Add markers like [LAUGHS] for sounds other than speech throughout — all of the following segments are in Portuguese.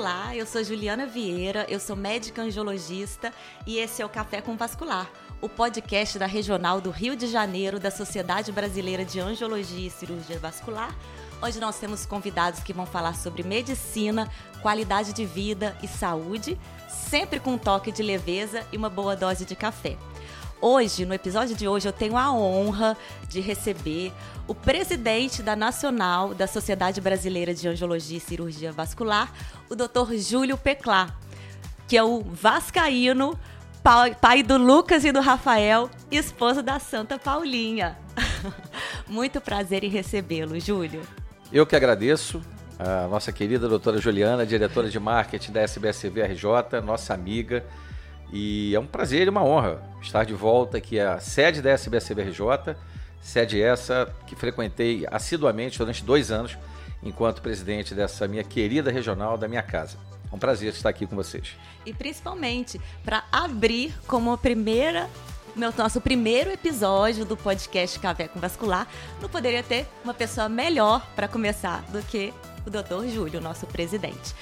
Olá, eu sou Juliana Vieira, eu sou médica angiologista e esse é o Café com Vascular, o podcast da Regional do Rio de Janeiro da Sociedade Brasileira de Angiologia e Cirurgia Vascular, onde nós temos convidados que vão falar sobre medicina, qualidade de vida e saúde, sempre com um toque de leveza e uma boa dose de café. Hoje, no episódio de hoje, eu tenho a honra de receber o presidente da Nacional da Sociedade Brasileira de Angiologia e Cirurgia Vascular, o Dr. Júlio Peclá, que é o vascaíno, pai do Lucas e do Rafael, esposo da Santa Paulinha. [LAUGHS] Muito prazer em recebê-lo, Júlio. Eu que agradeço a nossa querida doutora Juliana, diretora de marketing da SBSV RJ, nossa amiga, e é um prazer e uma honra estar de volta aqui à sede da SBCBRJ, sede essa que frequentei assiduamente durante dois anos enquanto presidente dessa minha querida regional da minha casa. É um prazer estar aqui com vocês. E principalmente para abrir como a primeira meu nosso primeiro episódio do podcast Café com Vascular, não poderia ter uma pessoa melhor para começar do que o Dr. Júlio, nosso presidente.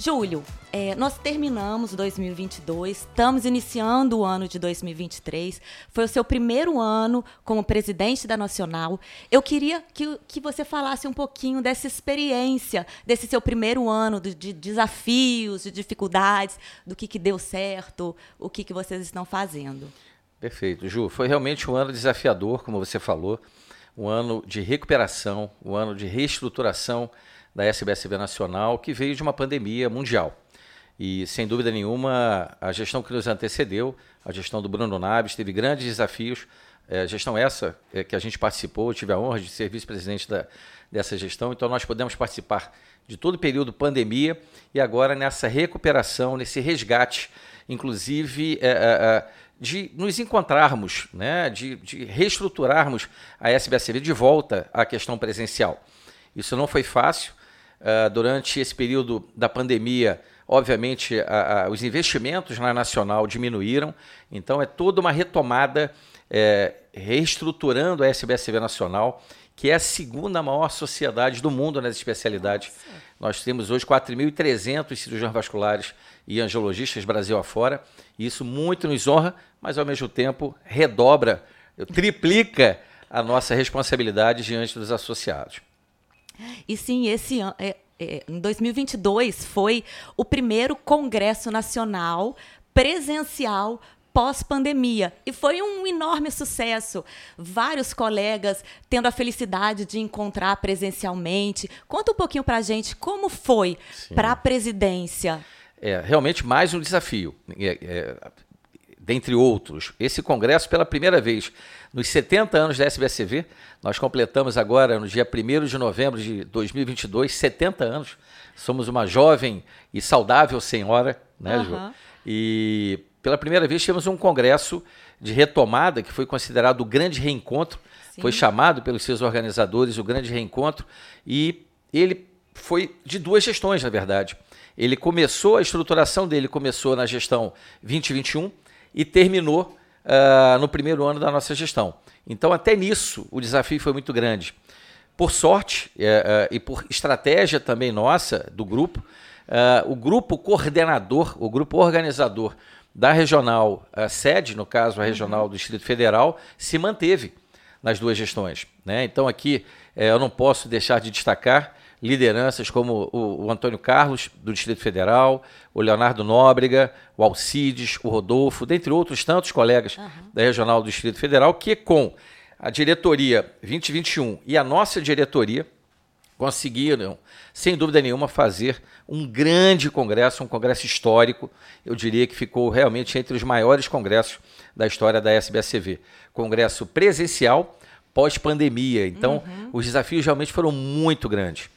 Júlio, é, nós terminamos 2022, estamos iniciando o ano de 2023. Foi o seu primeiro ano como presidente da Nacional. Eu queria que, que você falasse um pouquinho dessa experiência, desse seu primeiro ano de, de desafios, de dificuldades, do que, que deu certo, o que, que vocês estão fazendo. Perfeito, Ju. Foi realmente um ano desafiador, como você falou, um ano de recuperação, um ano de reestruturação da SBSV Nacional, que veio de uma pandemia mundial. E, sem dúvida nenhuma, a gestão que nos antecedeu, a gestão do Bruno Naves, teve grandes desafios. É, gestão essa é, que a gente participou, tive a honra de ser vice-presidente dessa gestão, então nós podemos participar de todo o período pandemia e agora nessa recuperação, nesse resgate, inclusive é, é, é de nos encontrarmos, né, de, de reestruturarmos a SBSV de volta à questão presencial. Isso não foi fácil, Uh, durante esse período da pandemia, obviamente, a, a, os investimentos na Nacional diminuíram, então é toda uma retomada, é, reestruturando a SBSV Nacional, que é a segunda maior sociedade do mundo nas especialidades. Nossa. Nós temos hoje 4.300 cirurgiões vasculares e angiologistas Brasil afora, e isso muito nos honra, mas ao mesmo tempo redobra, triplica a nossa responsabilidade diante dos associados. E sim, esse ano. É, é, em 2022 foi o primeiro Congresso Nacional presencial pós-pandemia. E foi um enorme sucesso. Vários colegas tendo a felicidade de encontrar presencialmente. Conta um pouquinho para a gente como foi para a presidência. É realmente mais um desafio. É, é, dentre outros. Esse congresso, pela primeira vez nos 70 anos da SBSV, nós completamos agora, no dia 1 de novembro de 2022, 70 anos. Somos uma jovem e saudável senhora, né, uhum. Ju? E pela primeira vez tivemos um congresso de retomada, que foi considerado o grande reencontro, Sim. foi chamado pelos seus organizadores o grande reencontro, e ele foi de duas gestões, na verdade. Ele começou, a estruturação dele começou na gestão 2021, e terminou uh, no primeiro ano da nossa gestão. Então, até nisso, o desafio foi muito grande. Por sorte uh, e por estratégia também nossa, do grupo, o grupo coordenador, o grupo organizador da regional sede, no caso a regional do Distrito Federal, se manteve nas duas gestões. Né? Então, aqui eu não posso deixar de destacar lideranças como o, o, Antônio Carlos, do Distrito Federal, o Leonardo Nóbrega, o Alcides, o Rodolfo, dentre outros tantos colegas uhum. da Regional do Distrito Federal, que com a diretoria 2021 e a nossa diretoria conseguiram, sem dúvida nenhuma, fazer um grande congresso, um congresso histórico. Eu diria que ficou realmente entre os maiores congressos da história da SBSV. Congresso presencial pós-pandemia. Então, uhum. os desafios realmente foram muito grandes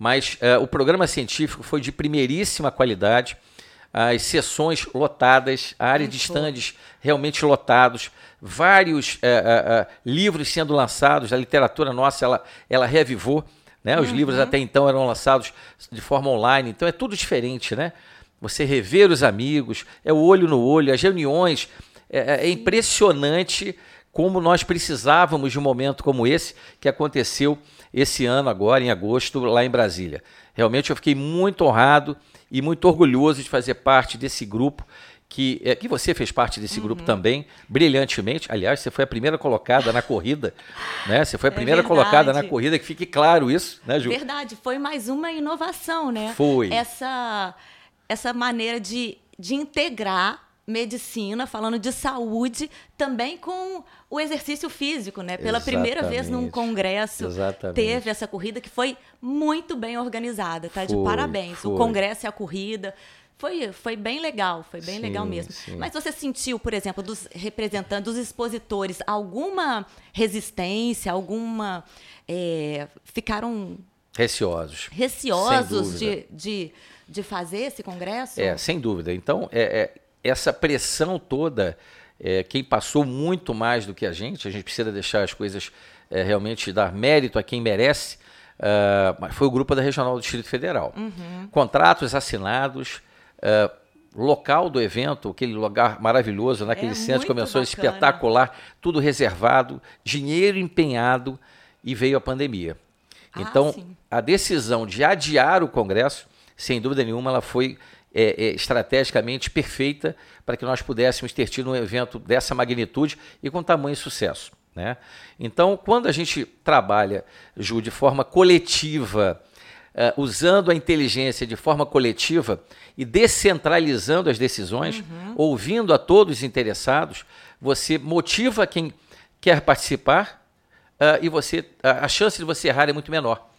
mas uh, o programa científico foi de primeiríssima qualidade, as sessões lotadas, a área Muito de estandes realmente lotados, vários uh, uh, livros sendo lançados, a literatura nossa ela, ela revivou, né? Os uhum. livros até então eram lançados de forma online, então é tudo diferente, né? Você rever os amigos, é o olho no olho, as reuniões, é, é impressionante como nós precisávamos de um momento como esse que aconteceu esse ano agora em agosto lá em Brasília. Realmente eu fiquei muito honrado e muito orgulhoso de fazer parte desse grupo que, é, que você fez parte desse uhum. grupo também, brilhantemente. Aliás, você foi a primeira colocada na corrida, [LAUGHS] né? Você foi a é primeira é colocada na corrida, que fique claro isso, né, Ju? Verdade, foi mais uma inovação, né? Foi. Essa, essa maneira de, de integrar medicina, falando de saúde, também com o exercício físico, né? Pela Exatamente. primeira vez num congresso Exatamente. teve essa corrida que foi muito bem organizada, tá? Foi, de parabéns. Foi. O congresso e a corrida foi, foi bem legal, foi bem sim, legal mesmo. Sim. Mas você sentiu, por exemplo, dos representantes, dos expositores, alguma resistência, alguma. É, ficaram. Receosos. Receosos de, de, de fazer esse congresso? É, sem dúvida. Então, é, é essa pressão toda, é, quem passou muito mais do que a gente, a gente precisa deixar as coisas é, realmente dar mérito a quem merece. Uh, foi o grupo da Regional do Distrito Federal. Uhum. Contratos assinados, uh, local do evento, aquele lugar maravilhoso, naquele é centro de convenções espetacular, tudo reservado, dinheiro empenhado e veio a pandemia. Ah, então, sim. a decisão de adiar o Congresso, sem dúvida nenhuma, ela foi é, é, estrategicamente perfeita para que nós pudéssemos ter tido um evento dessa magnitude e com tamanho sucesso. Né? Então, quando a gente trabalha, Ju, de forma coletiva, uh, usando a inteligência de forma coletiva e descentralizando as decisões, uhum. ouvindo a todos os interessados, você motiva quem quer participar uh, e você a chance de você errar é muito menor.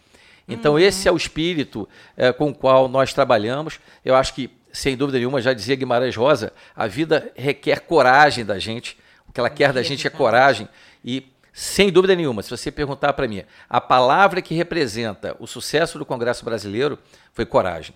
Então, uhum. esse é o espírito uh, com o qual nós trabalhamos. Eu acho que, sem dúvida nenhuma, já dizia Guimarães Rosa, a vida requer coragem da gente. O que ela quer da gente é coragem. E sem dúvida nenhuma, se você perguntar para mim, a palavra que representa o sucesso do Congresso Brasileiro foi coragem.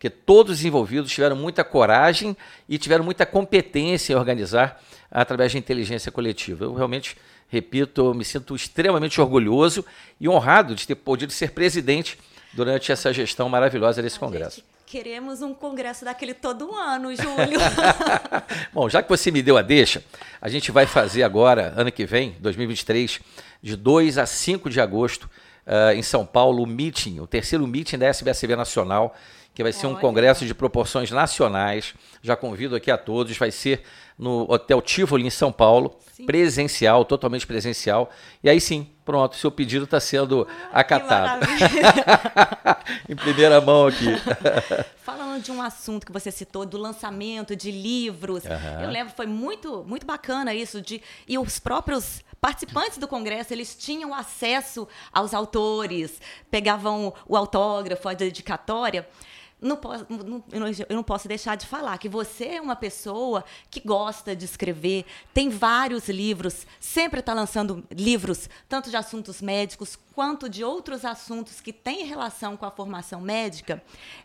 Porque todos os envolvidos tiveram muita coragem e tiveram muita competência em organizar através de inteligência coletiva. Eu realmente, repito, me sinto extremamente orgulhoso e honrado de ter podido ser presidente durante essa gestão maravilhosa desse Congresso. Queremos um congresso daquele todo ano, Júlio. [LAUGHS] Bom, já que você me deu a deixa, a gente vai fazer agora, ano que vem, 2023, de 2 a 5 de agosto, uh, em São Paulo, o meeting, o terceiro meeting da SBSV Nacional, que vai ser Olha. um congresso de proporções nacionais. Já convido aqui a todos, vai ser no Hotel Tivoli, em São Paulo, sim. presencial, totalmente presencial. E aí sim, pronto, seu pedido está sendo acatado. [LAUGHS] em primeira mão aqui. [LAUGHS] Falando de um assunto que você citou, do lançamento de livros, uhum. eu lembro, foi muito, muito bacana isso, de, e os próprios participantes do congresso, eles tinham acesso aos autores, pegavam o autógrafo, a dedicatória não posso, não, eu não posso deixar de falar que você é uma pessoa que gosta de escrever, tem vários livros, sempre está lançando livros, tanto de assuntos médicos quanto de outros assuntos que têm relação com a formação médica.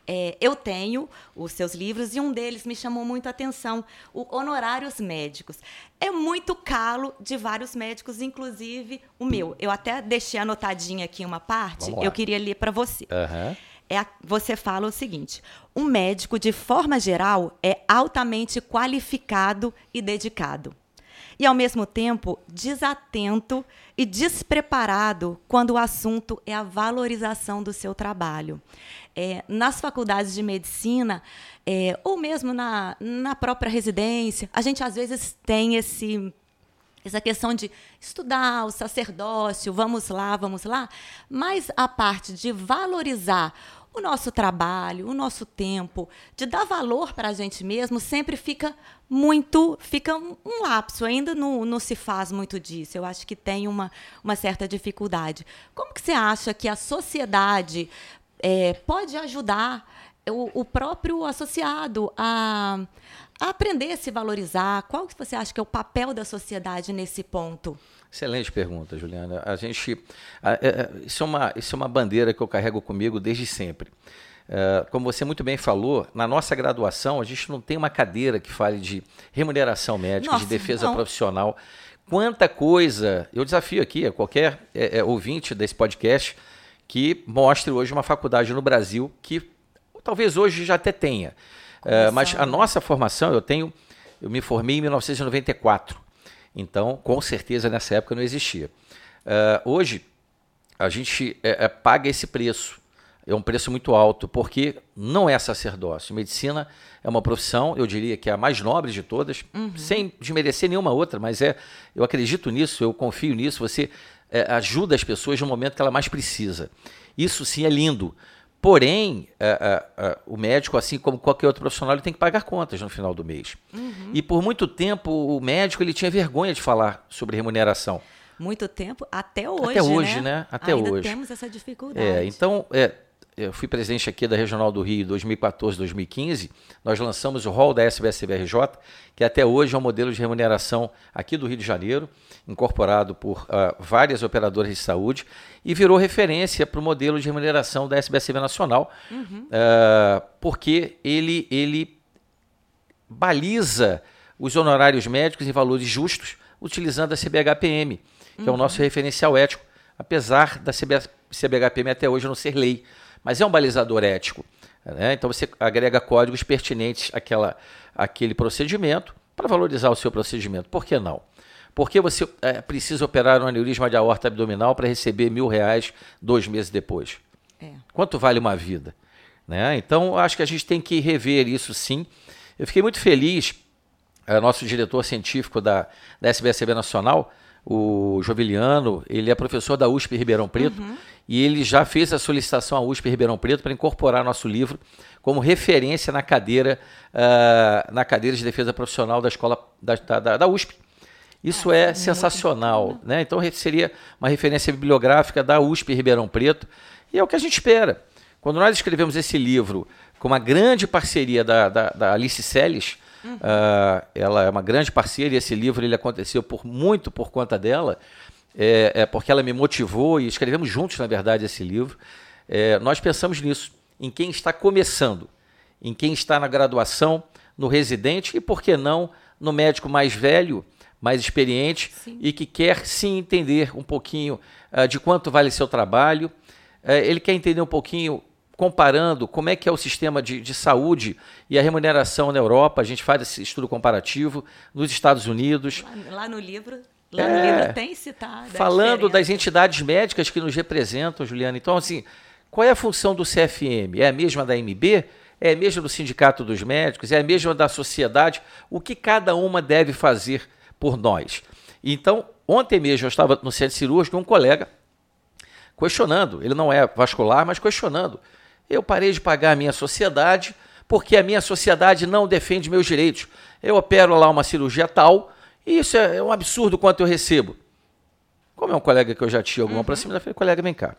É, eu tenho os seus livros e um deles me chamou muito a atenção, o Honorários Médicos. É muito calo de vários médicos, inclusive o meu. Eu até deixei anotadinha aqui uma parte, eu queria ler para você. Uhum é a, você fala o seguinte: um médico, de forma geral, é altamente qualificado e dedicado. E, ao mesmo tempo, desatento e despreparado quando o assunto é a valorização do seu trabalho. É, nas faculdades de medicina, é, ou mesmo na, na própria residência, a gente às vezes tem esse essa questão de estudar o sacerdócio, vamos lá, vamos lá, mas a parte de valorizar o nosso trabalho, o nosso tempo, de dar valor para a gente mesmo, sempre fica muito, fica um, um lapso, ainda não, não, se faz muito disso. Eu acho que tem uma, uma certa dificuldade. Como que você acha que a sociedade é, pode ajudar o, o próprio associado a a aprender a se valorizar? Qual que você acha que é o papel da sociedade nesse ponto? Excelente pergunta, Juliana. A gente, a, a, é, é, isso, é uma, isso é uma bandeira que eu carrego comigo desde sempre. Uh, como você muito bem falou, na nossa graduação a gente não tem uma cadeira que fale de remuneração médica, nossa, de defesa não. profissional. Quanta coisa! Eu desafio aqui a qualquer é, é, ouvinte desse podcast que mostre hoje uma faculdade no Brasil que talvez hoje já até tenha Uh, mas a nossa formação, eu tenho, eu me formei em 1994. Então, com certeza, nessa época não existia. Uh, hoje, a gente é, é, paga esse preço. É um preço muito alto, porque não é sacerdócio. Medicina é uma profissão, eu diria que é a mais nobre de todas, uhum. sem desmerecer nenhuma outra, mas é, eu acredito nisso, eu confio nisso. Você é, ajuda as pessoas no momento que ela mais precisa. Isso sim é lindo. Porém, é, é, é, o médico, assim como qualquer outro profissional, ele tem que pagar contas no final do mês. Uhum. E por muito tempo, o médico ele tinha vergonha de falar sobre remuneração muito tempo, até hoje. Até hoje, né? né? Até Ainda hoje. temos essa dificuldade. É, então, é, eu fui presidente aqui da Regional do Rio 2014, 2015. Nós lançamos o rol da SBSBRJ, que até hoje é um modelo de remuneração aqui do Rio de Janeiro, incorporado por uh, várias operadoras de saúde, e virou referência para o modelo de remuneração da SBSB Nacional, uhum. uh, porque ele, ele baliza os honorários médicos em valores justos, utilizando a CBHPM que uhum. é o nosso referencial ético, apesar da CBHPM até hoje não ser lei, mas é um balizador ético. Né? Então você agrega códigos pertinentes àquela, àquele procedimento para valorizar o seu procedimento. Por que não? Porque você é, precisa operar um aneurisma de aorta abdominal para receber mil reais dois meses depois. É. Quanto vale uma vida? Né? Então, acho que a gente tem que rever isso sim. Eu fiquei muito feliz, é, nosso diretor científico da, da SBSB Nacional, o Joviliano, ele é professor da USP Ribeirão Preto uhum. e ele já fez a solicitação à USP Ribeirão Preto para incorporar nosso livro como referência na cadeira, uh, na cadeira de defesa profissional da escola da, da, da USP. Isso é, é sensacional, né? Então seria uma referência bibliográfica da USP Ribeirão Preto e é o que a gente espera. Quando nós escrevemos esse livro com uma grande parceria da, da, da Alice Seles, Uhum. Uh, ela é uma grande parceira e esse livro ele aconteceu por muito por conta dela, é, é porque ela me motivou e escrevemos juntos, na verdade, esse livro. É, nós pensamos nisso, em quem está começando, em quem está na graduação, no residente e, por que não, no médico mais velho, mais experiente sim. e que quer sim entender um pouquinho uh, de quanto vale seu trabalho. Uh, ele quer entender um pouquinho comparando como é que é o sistema de, de, saúde e a remuneração na Europa. A gente faz esse estudo comparativo nos Estados Unidos. Lá, lá no livro. Lá é, no livro tem citado. Falando das entidades médicas que nos representam, Juliana. Então, assim, qual é a função do CFM? É a mesma da MB? É a mesma do Sindicato dos Médicos? É a mesma da sociedade? O que cada uma deve fazer por nós? Então, ontem mesmo eu estava no centro cirúrgico, um colega questionando, ele não é vascular, mas questionando eu parei de pagar a minha sociedade porque a minha sociedade não defende meus direitos. Eu opero lá uma cirurgia tal e isso é um absurdo quanto eu recebo. Como é um colega que eu já tinha alguma uhum. proximidade, eu falei, colega, vem cá.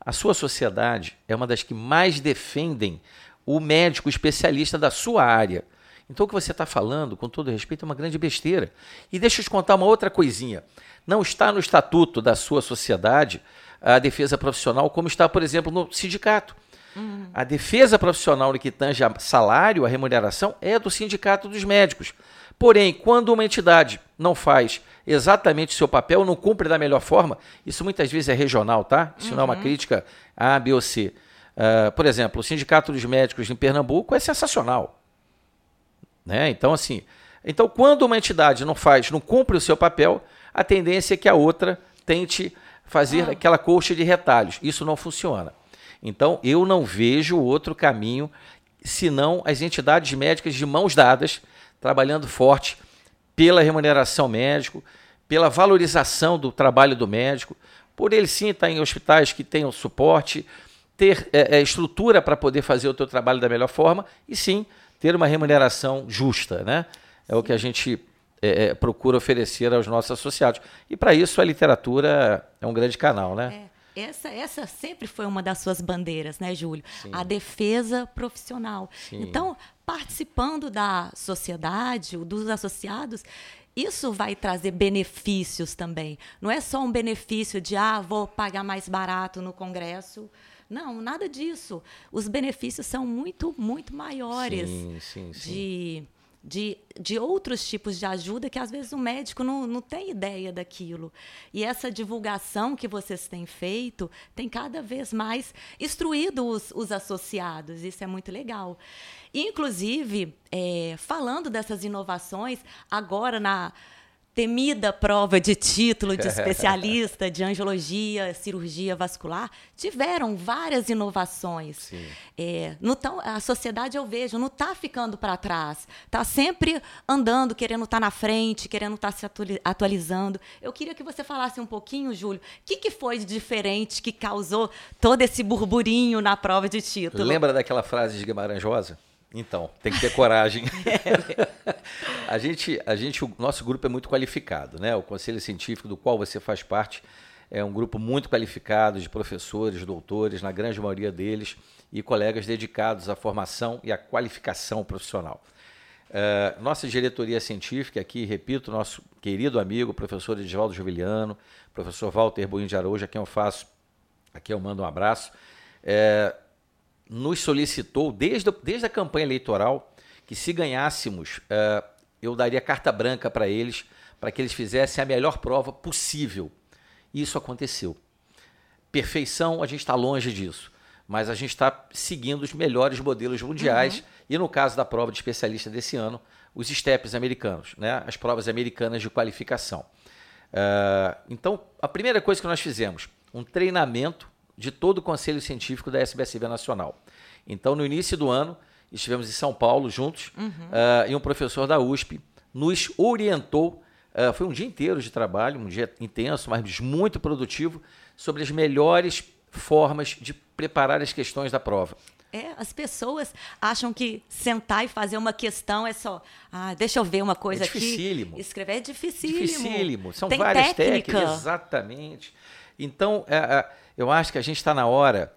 A sua sociedade é uma das que mais defendem o médico especialista da sua área. Então o que você está falando, com todo respeito, é uma grande besteira. E deixa eu te contar uma outra coisinha. Não está no estatuto da sua sociedade a defesa profissional, como está, por exemplo, no sindicato. A defesa profissional no que tange a salário, a remuneração, é do Sindicato dos Médicos. Porém, quando uma entidade não faz exatamente o seu papel, não cumpre da melhor forma, isso muitas vezes é regional, tá? Isso uhum. não é uma uhum. crítica a, B ou C. Uh, por exemplo, o Sindicato dos Médicos em Pernambuco é sensacional. Né? Então, assim, então quando uma entidade não faz, não cumpre o seu papel, a tendência é que a outra tente fazer ah. aquela coxa de retalhos. Isso não funciona. Então, eu não vejo outro caminho senão as entidades médicas de mãos dadas, trabalhando forte pela remuneração médico, pela valorização do trabalho do médico, por ele sim estar em hospitais que tenham suporte, ter é, é, estrutura para poder fazer o teu trabalho da melhor forma e sim ter uma remuneração justa, né? É o que a gente é, é, procura oferecer aos nossos associados. E para isso a literatura é um grande canal, né? É. Essa, essa sempre foi uma das suas bandeiras, né, Júlio? Sim. A defesa profissional. Sim. Então, participando da sociedade, dos associados, isso vai trazer benefícios também. Não é só um benefício de, ah, vou pagar mais barato no Congresso. Não, nada disso. Os benefícios são muito, muito maiores sim, sim, sim. de de, de outros tipos de ajuda que às vezes o médico não, não tem ideia daquilo. E essa divulgação que vocês têm feito tem cada vez mais instruído os, os associados. Isso é muito legal. Inclusive, é, falando dessas inovações, agora na temida prova de título de [LAUGHS] especialista de angiologia, cirurgia vascular, tiveram várias inovações. É, no tão, a sociedade, eu vejo, não está ficando para trás. Está sempre andando, querendo estar tá na frente, querendo estar tá se atualizando. Eu queria que você falasse um pouquinho, Júlio, o que, que foi de diferente que causou todo esse burburinho na prova de título? Lembra daquela frase de Guimarães Rosa? Então, tem que ter coragem. [LAUGHS] a gente, a gente, o nosso grupo é muito qualificado, né? O conselho científico do qual você faz parte é um grupo muito qualificado de professores, doutores, na grande maioria deles, e colegas dedicados à formação e à qualificação profissional. Uh, nossa diretoria científica, aqui, repito, nosso querido amigo, professor Edivaldo Jubiliano, professor Walter Boinho de Araújo, a quem eu faço, aqui eu mando um abraço. Uh, nos solicitou, desde, desde a campanha eleitoral, que se ganhássemos, uh, eu daria carta branca para eles, para que eles fizessem a melhor prova possível. E isso aconteceu. Perfeição, a gente está longe disso, mas a gente está seguindo os melhores modelos mundiais. Uhum. E no caso da prova de especialista desse ano, os STEPs americanos, né? as provas americanas de qualificação. Uh, então, a primeira coisa que nós fizemos, um treinamento de todo o Conselho Científico da SBSB Nacional. Então, no início do ano, estivemos em São Paulo juntos uhum. uh, e um professor da USP nos orientou. Uh, foi um dia inteiro de trabalho, um dia intenso, mas muito produtivo, sobre as melhores formas de preparar as questões da prova. É, as pessoas acham que sentar e fazer uma questão é só, ah, deixa eu ver uma coisa é dificílimo. aqui. Escrever é dificílimo. Dificílimo. São Tem várias técnica. técnicas. Exatamente. Então, é, é, eu acho que a gente está na hora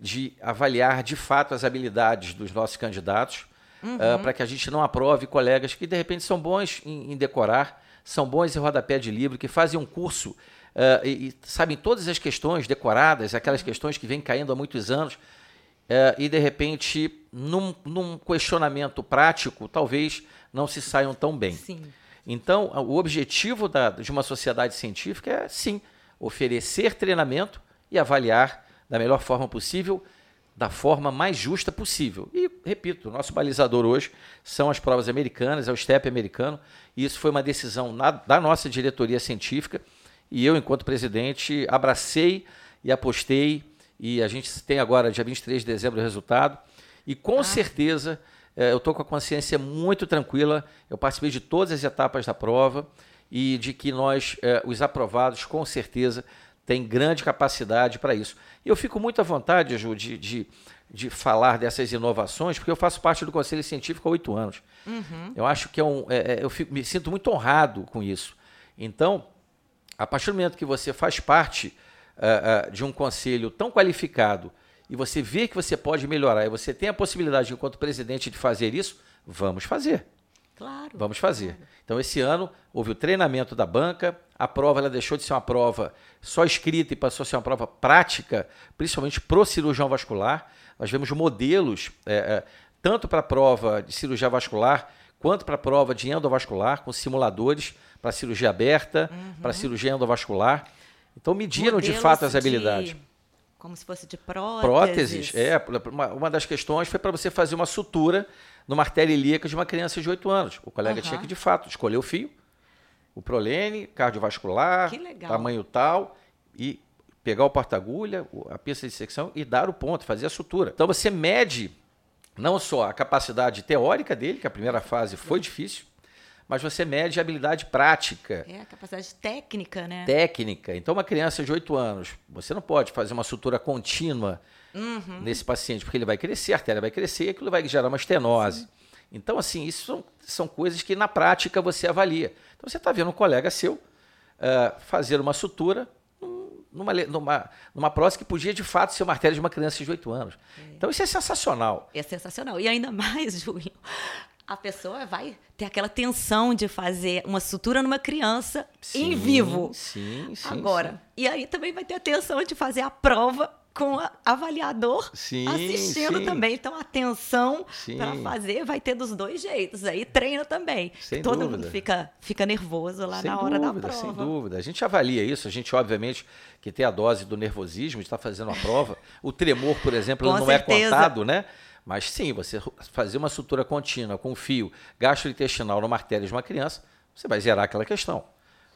de avaliar de fato as habilidades dos nossos candidatos, uhum. uh, para que a gente não aprove colegas que de repente são bons em, em decorar, são bons em rodapé de livro, que fazem um curso uh, e, e, sabem todas as questões decoradas, aquelas uhum. questões que vêm caindo há muitos anos, uh, e de repente, num, num, questionamento prático, talvez não se saiam tão bem. Sim. Então, o objetivo da, de uma sociedade científica é, sim, oferecer treinamento e avaliar da melhor forma possível, da forma mais justa possível. E, repito, o nosso balizador hoje são as provas americanas, é o STEP americano, e isso foi uma decisão na, da nossa diretoria científica, e eu, enquanto presidente, abracei e apostei, e a gente tem agora, dia 23 de dezembro, o resultado, e com ah. certeza eh, eu estou com a consciência muito tranquila, eu participei de todas as etapas da prova, e de que nós, eh, os aprovados, com certeza, tem grande capacidade para isso. E eu fico muito à vontade, Ju, de, de, de, falar dessas inovações, porque eu faço parte do Conselho Científico há oito anos. Uhum. Eu acho que é um. É, é, eu fico, me sinto muito honrado com isso. Então, a partir do momento que você faz parte uh, uh, de um conselho tão qualificado e você vê que você pode melhorar e você tem a possibilidade, enquanto presidente, de fazer isso, vamos fazer. Claro. Vamos fazer. Claro. Então, esse ano, houve o treinamento da banca, a prova ela deixou de ser uma prova só escrita e passou a ser uma prova prática, principalmente para o cirurgião vascular. Nós vemos modelos, é, é, tanto para a prova de cirurgia vascular, quanto para a prova de endovascular, com simuladores para cirurgia aberta, uhum. para cirurgia endovascular. Então, mediram modelos de fato as habilidades. De como se fosse de próteses. Próteses, é. Uma, uma das questões foi para você fazer uma sutura numa artéria ilíaca de uma criança de 8 anos. O colega uhum. tinha que, de fato, escolher o fio, o prolene, cardiovascular, tamanho tal, e pegar o porta-agulha, a pista de secção e dar o ponto, fazer a sutura. Então você mede não só a capacidade teórica dele, que a primeira fase foi difícil, mas você mede a habilidade prática. É, a capacidade técnica, né? Técnica. Então, uma criança de 8 anos, você não pode fazer uma sutura contínua uhum. nesse paciente, porque ele vai crescer, a artéria vai crescer e aquilo vai gerar uma estenose. Sim. Então, assim, isso são, são coisas que na prática você avalia. Então, você está vendo um colega seu uh, fazer uma sutura numa, numa, numa prótese que podia, de fato, ser uma artéria de uma criança de 8 anos. É. Então, isso é sensacional. É sensacional. E ainda mais, [LAUGHS] Julinho, a pessoa vai ter aquela tensão de fazer uma sutura numa criança sim, em vivo. Sim, sim. Agora. Sim. E aí também vai ter a tensão de fazer a prova com avaliador sim, assistindo sim. também. Então, atenção para fazer vai ter dos dois jeitos. Aí treina também. Sem Todo dúvida. mundo fica, fica nervoso lá sem na hora dúvida, da prova. Sem dúvida. A gente avalia isso. A gente, obviamente, que tem a dose do nervosismo de estar fazendo a prova. O tremor, por exemplo, não certeza. é contado, né? Mas sim, você fazer uma sutura contínua com fio gastrointestinal numa artéria de uma criança, você vai zerar aquela questão.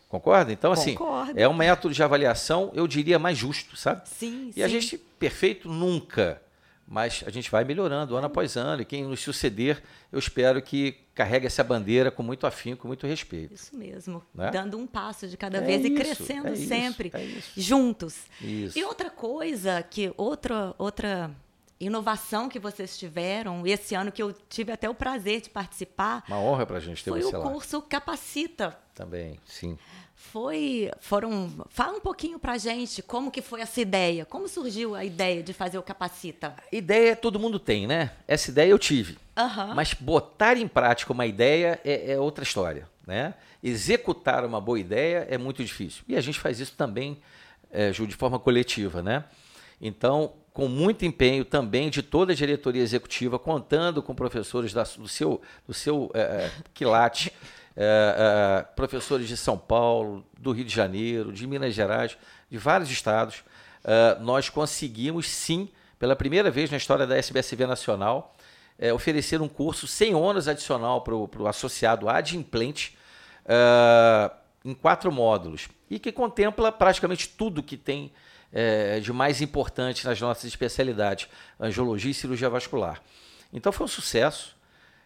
Concorda? Então, assim, Concordo. é um método de avaliação, eu diria, mais justo, sabe? Sim, E sim. a gente, perfeito nunca, mas a gente vai melhorando ano após ano. E quem nos suceder, eu espero que carregue essa bandeira com muito afinco, com muito respeito. Isso mesmo. Né? Dando um passo de cada É vez e isso, crescendo é isso, sempre. é isso. Juntos. Isso. E outra coisa, que outra, outra inovação que vocês tiveram, esse ano que eu tive até o prazer de participar, Uma honra para a gente ter foi você o lá. curso Capacita. Também, sim. Foi, foram, fala um pouquinho pra gente como que foi essa ideia, como surgiu a ideia de fazer o Capacita. Ideia todo mundo tem, né? Essa ideia eu tive. Aham. Mas botar em prática uma ideia é, é outra história, né? Executar uma boa ideia é muito difícil. E a gente faz isso também, é, Ju, de forma coletiva, né? Então, com muito empenho também de toda a diretoria executiva, contando com professores da- do seu, do seu é, quilate, é, é, professores de São Paulo, do Rio de Janeiro, de Minas Gerais, de vários estados, nós conseguimos sim, pela primeira vez na história da SBSV Nacional, oferecer um curso sem ônus adicional para o associado adimplente em quatro módulos. E que contempla praticamente tudo que tem é, de mais importante nas nossas especialidades, angiologia e cirurgia vascular. Então foi um sucesso.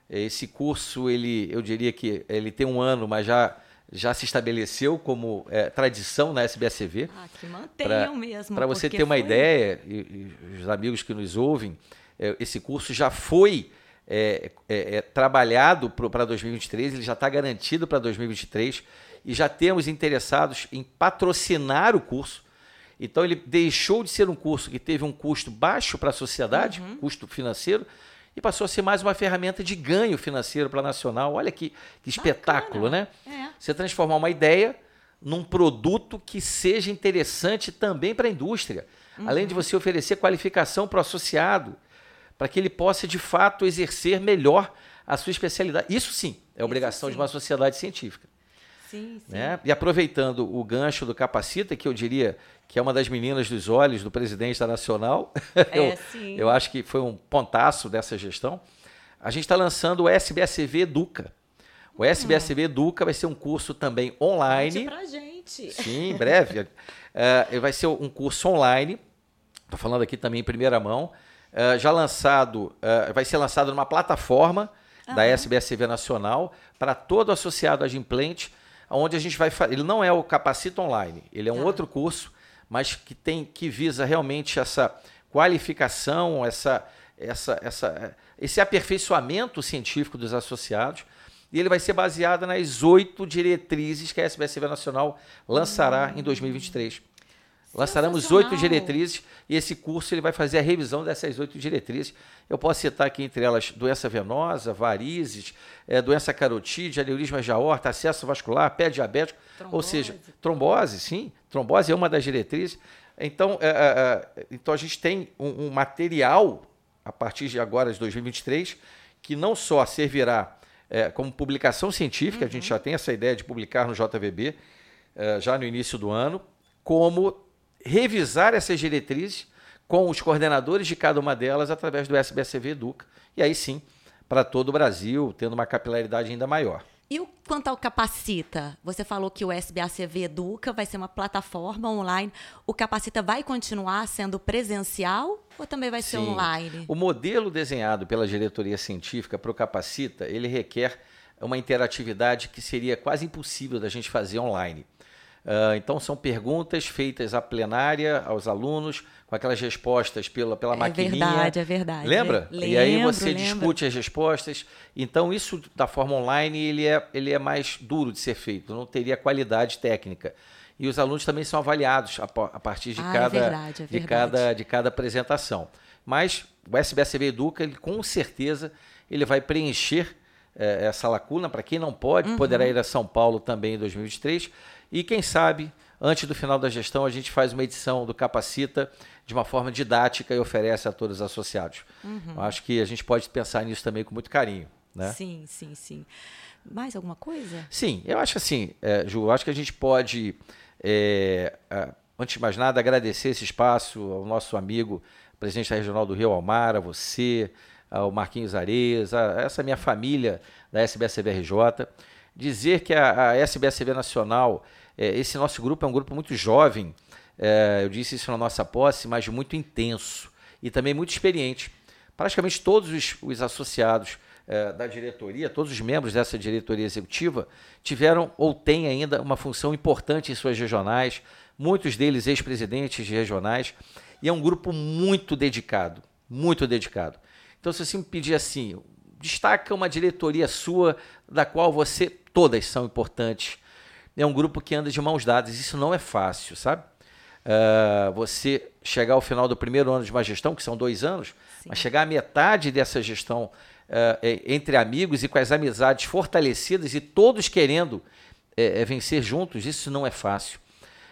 Esse curso, ele, eu diria que ele tem um ano, mas já, já se estabeleceu como é, tradição na SBSV. Ah, que mantenham mesmo. Para você ter uma foi- ideia, e, e os amigos que nos ouvem, é, esse curso já foi é, é, é, trabalhado para 2023, ele já está garantido para 2023 e já temos interessados em patrocinar o curso. Então ele deixou de ser um curso que teve um custo baixo para a sociedade, Uhum. custo financeiro, e passou a ser mais uma ferramenta de ganho financeiro para a nacional. Olha que, que espetáculo, né? É. Você transformar uma ideia num produto que seja interessante também para a indústria. Além Uhum. de você oferecer qualificação para o associado, para que ele possa de fato exercer melhor a sua especialidade. Isso sim é obrigação de sim. uma sociedade científica. Sim, sim. Né? E aproveitando o gancho do Capacita, que eu diria que é uma das meninas dos olhos do presidente da Nacional, [LAUGHS] eu, É, sim. eu acho que foi um pontaço dessa gestão. A gente está lançando o SBSV Educa. O SBSV Educa vai ser um curso também online. Pra gente. Sim, em breve. Eh, [LAUGHS] vai ser um curso online. Estou falando aqui também em primeira mão. Eh, já lançado, eh, vai ser lançado numa plataforma da SBSV Nacional para todo associado adimplente, onde a gente vai fazer. Ele não é o Capacita Online, ele é um Tá. outro curso, mas que tem que visa realmente essa qualificação, essa, essa, essa, esse aperfeiçoamento científico dos associados. E ele vai ser baseado nas oito diretrizes que a SBSV Nacional lançará em 2023. Lançaremos oito diretrizes e esse curso ele vai fazer a revisão dessas oito diretrizes. Eu posso citar aqui entre elas doença venosa, varizes, eh, doença carotídea, aneurisma de aorta, acesso vascular, pé diabético, ou seja, Trombose. trombose, sim, trombose é uma das diretrizes. Então, eh, eh, então a gente tem um, um material a partir de agora de 2023 que não só servirá como publicação científica, a gente já tem essa ideia de publicar no JVB já no início do ano, como revisar essas diretrizes com os coordenadores de cada uma delas através do SBSV Educa. E aí sim, para todo o Brasil, tendo uma capilaridade ainda maior. E o, quanto ao Capacita? Você falou que o SBACV Educa vai ser uma plataforma online. O Capacita vai continuar sendo presencial ou também vai ser Sim. online? O modelo desenhado pela diretoria científica para o Capacita, ele requer uma interatividade que seria quase impossível da gente fazer online. Ah, então, são perguntas feitas à plenária, aos alunos, com aquelas respostas pela, pela É maquininha. verdade, é verdade. Lembra? Lembro, e aí você lembro. discute as respostas. Então, isso da forma online, ele é, ele é mais duro de ser feito, não teria qualidade técnica. E os alunos também são avaliados a, a partir de, Ah, é cada, verdade, é de, cada, de cada apresentação. Mas o SBSV Educa, ele, com certeza, ele vai preencher eh, essa lacuna. Para quem não pode, Uhum. poderá ir a São Paulo também em 2023. E quem sabe, antes do final da gestão, a gente faz uma edição do Capacita de uma forma didática e oferece a todos os associados. Uhum. Acho que a gente pode pensar nisso também com muito carinho. Né? Sim, sim, sim. Mais alguma coisa? Sim, eu acho assim, é, Ju, eu acho que a gente pode, é, antes de mais nada, agradecer esse espaço ao nosso amigo, presidente da Regional do Rio Almar, a você, ao Marquinhos Areias, a essa minha família da SBSVRJ. Dizer que a, a SBSV Nacional é, esse nosso grupo é um grupo muito jovem, é, eu disse isso na nossa posse, mas muito intenso e também muito experiente. Praticamente todos os, os associados é, da diretoria, todos os membros dessa diretoria executiva, tiveram ou têm ainda uma função importante em suas regionais, muitos deles ex-presidentes de regionais, e é um grupo muito dedicado, muito dedicado. Então, se você me pedir assim, destaca uma diretoria sua, da qual você, todas são importantes. É um grupo que anda de mãos dadas, isso não é fácil, sabe? Uh, você chegar ao final do primeiro ano de uma gestão, que são dois anos, Sim. mas chegar à metade dessa gestão uh, entre amigos e com as amizades fortalecidas e todos querendo uh, vencer juntos, isso não é fácil.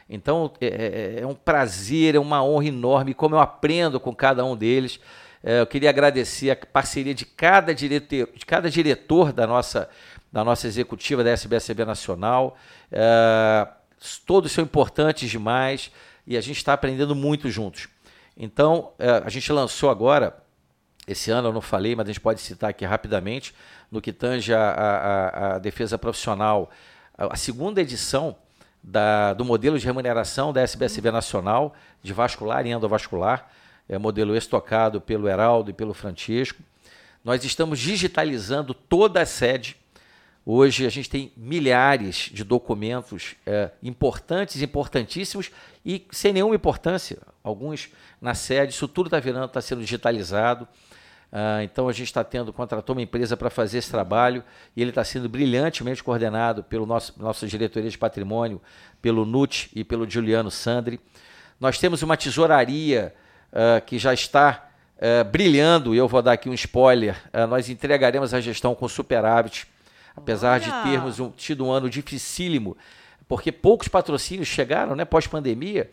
Então é, é, é, um prazer, é uma honra enorme, como eu aprendo com cada um deles. Eu queria agradecer a parceria de cada diretor, de cada diretor da nossa, da nossa executiva da SBSB Nacional. todos são importantes demais e a gente está aprendendo muito juntos. Então, é, a gente lançou agora, esse ano eu não falei, mas a gente pode citar aqui rapidamente, no que tange a, a, a defesa profissional, a segunda edição da, do modelo de remuneração da SBSB Nacional, de vascular e endovascular, é modelo estocado pelo Heraldo e pelo Francisco. Nós estamos digitalizando toda a sede Hoje a gente tem milhares de documentos é, importantes, importantíssimos e sem nenhuma importância. Alguns na sede, isso tudo está virando, está sendo digitalizado. Ah, então a gente está tendo, contratou uma empresa para fazer esse trabalho e ele está sendo brilhantemente coordenado pelo nosso nossa diretoria de patrimônio, pelo NUT e pelo Juliano Sandri. Nós temos uma tesouraria ah, que já está ah, brilhando, e eu vou dar aqui um spoiler. Ah, nós entregaremos a gestão com superávit apesar Olha. de termos um, tido um ano dificílimo, porque poucos patrocínios chegaram, né, pós-pandemia.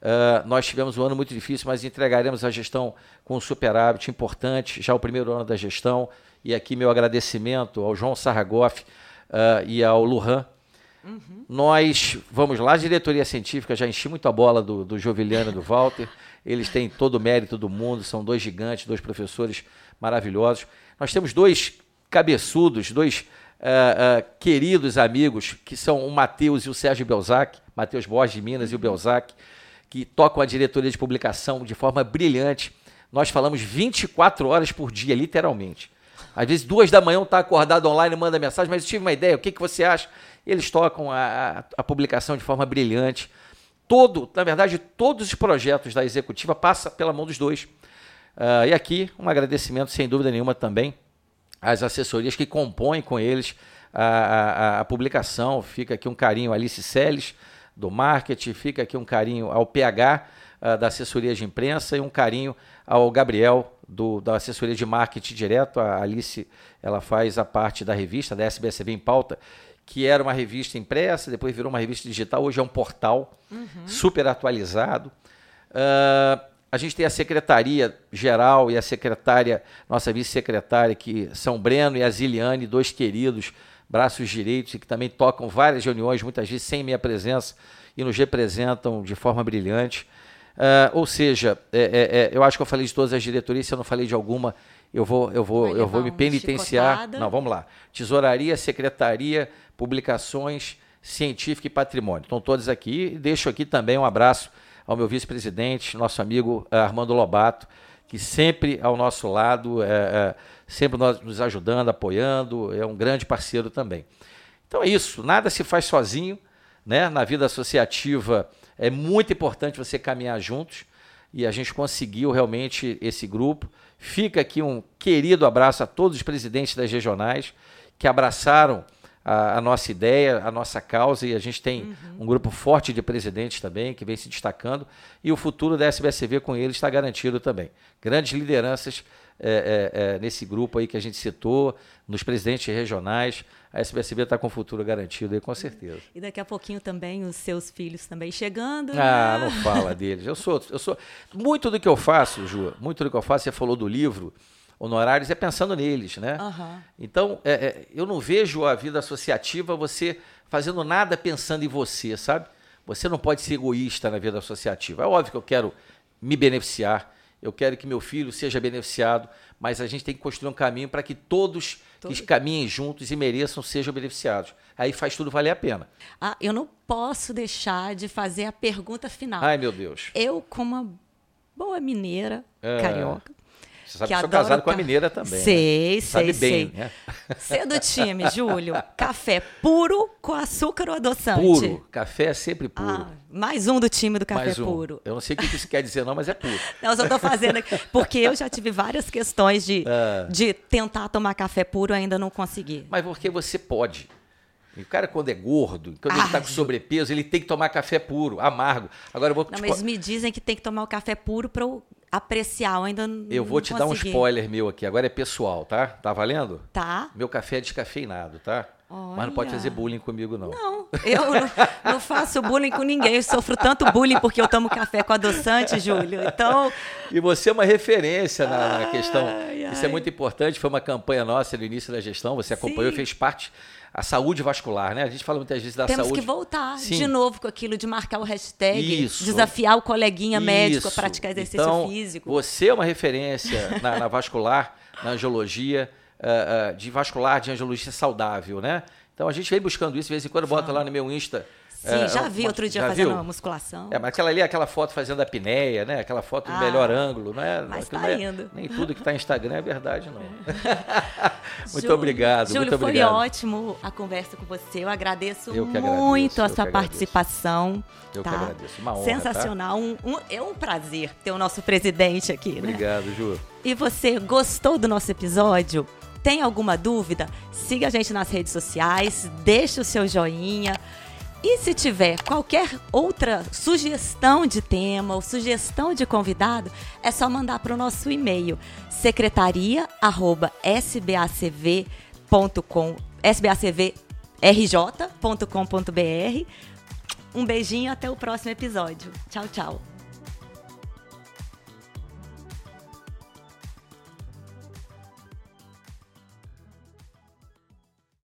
Uh, nós tivemos um ano muito difícil, mas entregaremos a gestão com um superávit importante, já o primeiro ano da gestão. E aqui meu agradecimento ao João Sarragoff uh, e ao Lujan. Uhum. Nós vamos lá, a diretoria científica, já enchi muito a bola do, do Joviliano e do Walter. Eles têm todo o mérito do mundo, são dois gigantes, dois professores maravilhosos. Nós temos dois cabeçudos, dois uh, uh, queridos amigos, que são o Matheus e o Sérgio Belzac, Matheus Borges de Minas e o Belzac, que tocam a diretoria de publicação de forma brilhante. Nós falamos 24 horas por dia, literalmente. Às vezes, duas da manhã, um está acordado online manda mensagem, mas eu tive uma ideia, o que, que você acha? Eles tocam a, a, publicação de forma brilhante. Todo, na verdade, todos os projetos da executiva passam pela mão dos dois. Uh, e aqui, um agradecimento, sem dúvida nenhuma, também as assessorias que compõem com eles a, a, a publicação. Fica aqui um carinho a Alice Seles, do marketing, fica aqui um carinho ao PH, uh, ah, da assessoria de imprensa, e um carinho ao Gabriel, do, da assessoria de marketing direto. A Alice ela faz a parte da revista, da SBSB em Pauta, que era uma revista impressa, depois virou uma revista digital, hoje é um portal uhum. super atualizado. Uh, a gente tem a secretaria geral e a secretária, nossa vice-secretária, que são Breno e a Ziliane, dois queridos, braços direitos, e que também tocam várias reuniões, muitas vezes sem minha presença, e nos representam de forma brilhante. Uh, ou seja, é, é, é, eu acho que eu falei de todas as diretorias, se eu não falei de alguma, eu vou, eu vou, eu vou me penitenciar. Chicotada. Não, vamos lá. Tesouraria, secretaria, publicações, científica e patrimônio. Estão todos aqui. E deixo aqui também um abraço ao meu vice-presidente, nosso amigo uh, Armando Lobato, que sempre ao nosso lado, é, é, sempre nós, nos ajudando, apoiando, é um grande parceiro também. Então é isso, nada se faz sozinho, né? Na vida associativa é muito importante você caminhar juntos e a gente conseguiu realmente esse grupo. Fica aqui um querido abraço a todos os presidentes das regionais que abraçaram a, a, nossa ideia, a nossa causa, e a gente tem uhum. um grupo forte de presidentes também, que vem se destacando, e o futuro da SBSV com eles está garantido também. Grandes lideranças é, é, é, nesse grupo aí que a gente citou, nos presidentes regionais, a SBSB está com o futuro garantido aí, com certeza. E daqui a pouquinho também os seus filhos também chegando. Ah, né? não fala deles. Eu sou, eu sou. Muito do que eu faço, Ju, muito do que eu faço, você falou do livro honorários é pensando neles, né? Uhum. Então, é, é, eu não vejo a vida associativa você fazendo nada pensando em você, sabe? Você não pode ser egoísta na vida associativa. É óbvio que eu quero me beneficiar, eu quero que meu filho seja beneficiado, mas a gente tem que construir um caminho para que todos Todo. que caminhem juntos e mereçam sejam beneficiados. Aí faz tudo valer a pena. Ah, eu não posso deixar de fazer a pergunta final. Ai, meu Deus. Eu, como uma boa mineira, é. carioca, você sabe que, que sou casado com a mineira também. Sei, né? sei, sabe sei. Bem, né? Você é do time, Júlio. [LAUGHS] Café puro com açúcar ou adoçante? Puro. Café é sempre puro. Ah, mais um do time do café um. puro. Eu não sei o que isso quer dizer, não, mas é puro. [LAUGHS] Não, eu só estou fazendo aqui. Porque eu já tive várias questões de, ah. de tentar tomar café puro e ainda não consegui. Mas porque você pode. O cara, quando é gordo, quando ele está com sobrepeso, ele tem que tomar café puro, amargo. Agora eu vou. Não, mas me dizem que tem que tomar o café puro para apreciar. Eu ainda não Eu vou te consegui. dar um spoiler meu aqui. Agora é pessoal, tá? Tá valendo? Tá. Meu café é descafeinado, tá? Olha. Mas não pode fazer bullying comigo, não. Não, eu não, não, faço bullying com ninguém. Eu sofro tanto bullying porque eu tomo café com adoçante, Júlio. Então. E você é uma referência na, na questão. Ai, Isso é muito importante. Foi uma campanha nossa no início da gestão. Você acompanhou, Sim. fez parte a saúde vascular, né? A gente fala muitas vezes da Temos saúde. Temos que voltar Sim. de novo com aquilo de marcar o hashtag, Isso. desafiar o coleguinha Isso. médico a praticar exercício então, físico. Você é uma referência na, na vascular, na angiologia, uh, uh, de vascular, de angiologia saudável, né? Então a gente vem buscando isso, de vez em quando bota lá no meu Insta Sim, é, já vi outro dia fazendo viu? musculação. É, mas aquela ali é aquela foto fazendo a apneia, né? Aquela foto ah, do melhor ângulo, não é? Mas tá é, indo. Nem tudo que está no Instagram é verdade, não. [LAUGHS] [LAUGHS] muito Júlio, obrigado, Júlio, muito obrigado. foi ótimo a conversa com você. Eu agradeço eu muito a sua participação. Eu tá? que agradeço. Uma honra, Sensacional. Tá? Um, um, é um prazer ter o nosso presidente aqui. Né? Obrigado, né? Ju. E você gostou do nosso episódio? Tem alguma dúvida? Siga a gente nas redes sociais, deixe o seu joinha. E se tiver qualquer outra sugestão de tema ou sugestão de convidado, é só mandar para o nosso e-mail secretaria@sbacv.com sbacvrj.com.br. Um beijinho até o próximo episódio. Tchau, tchau.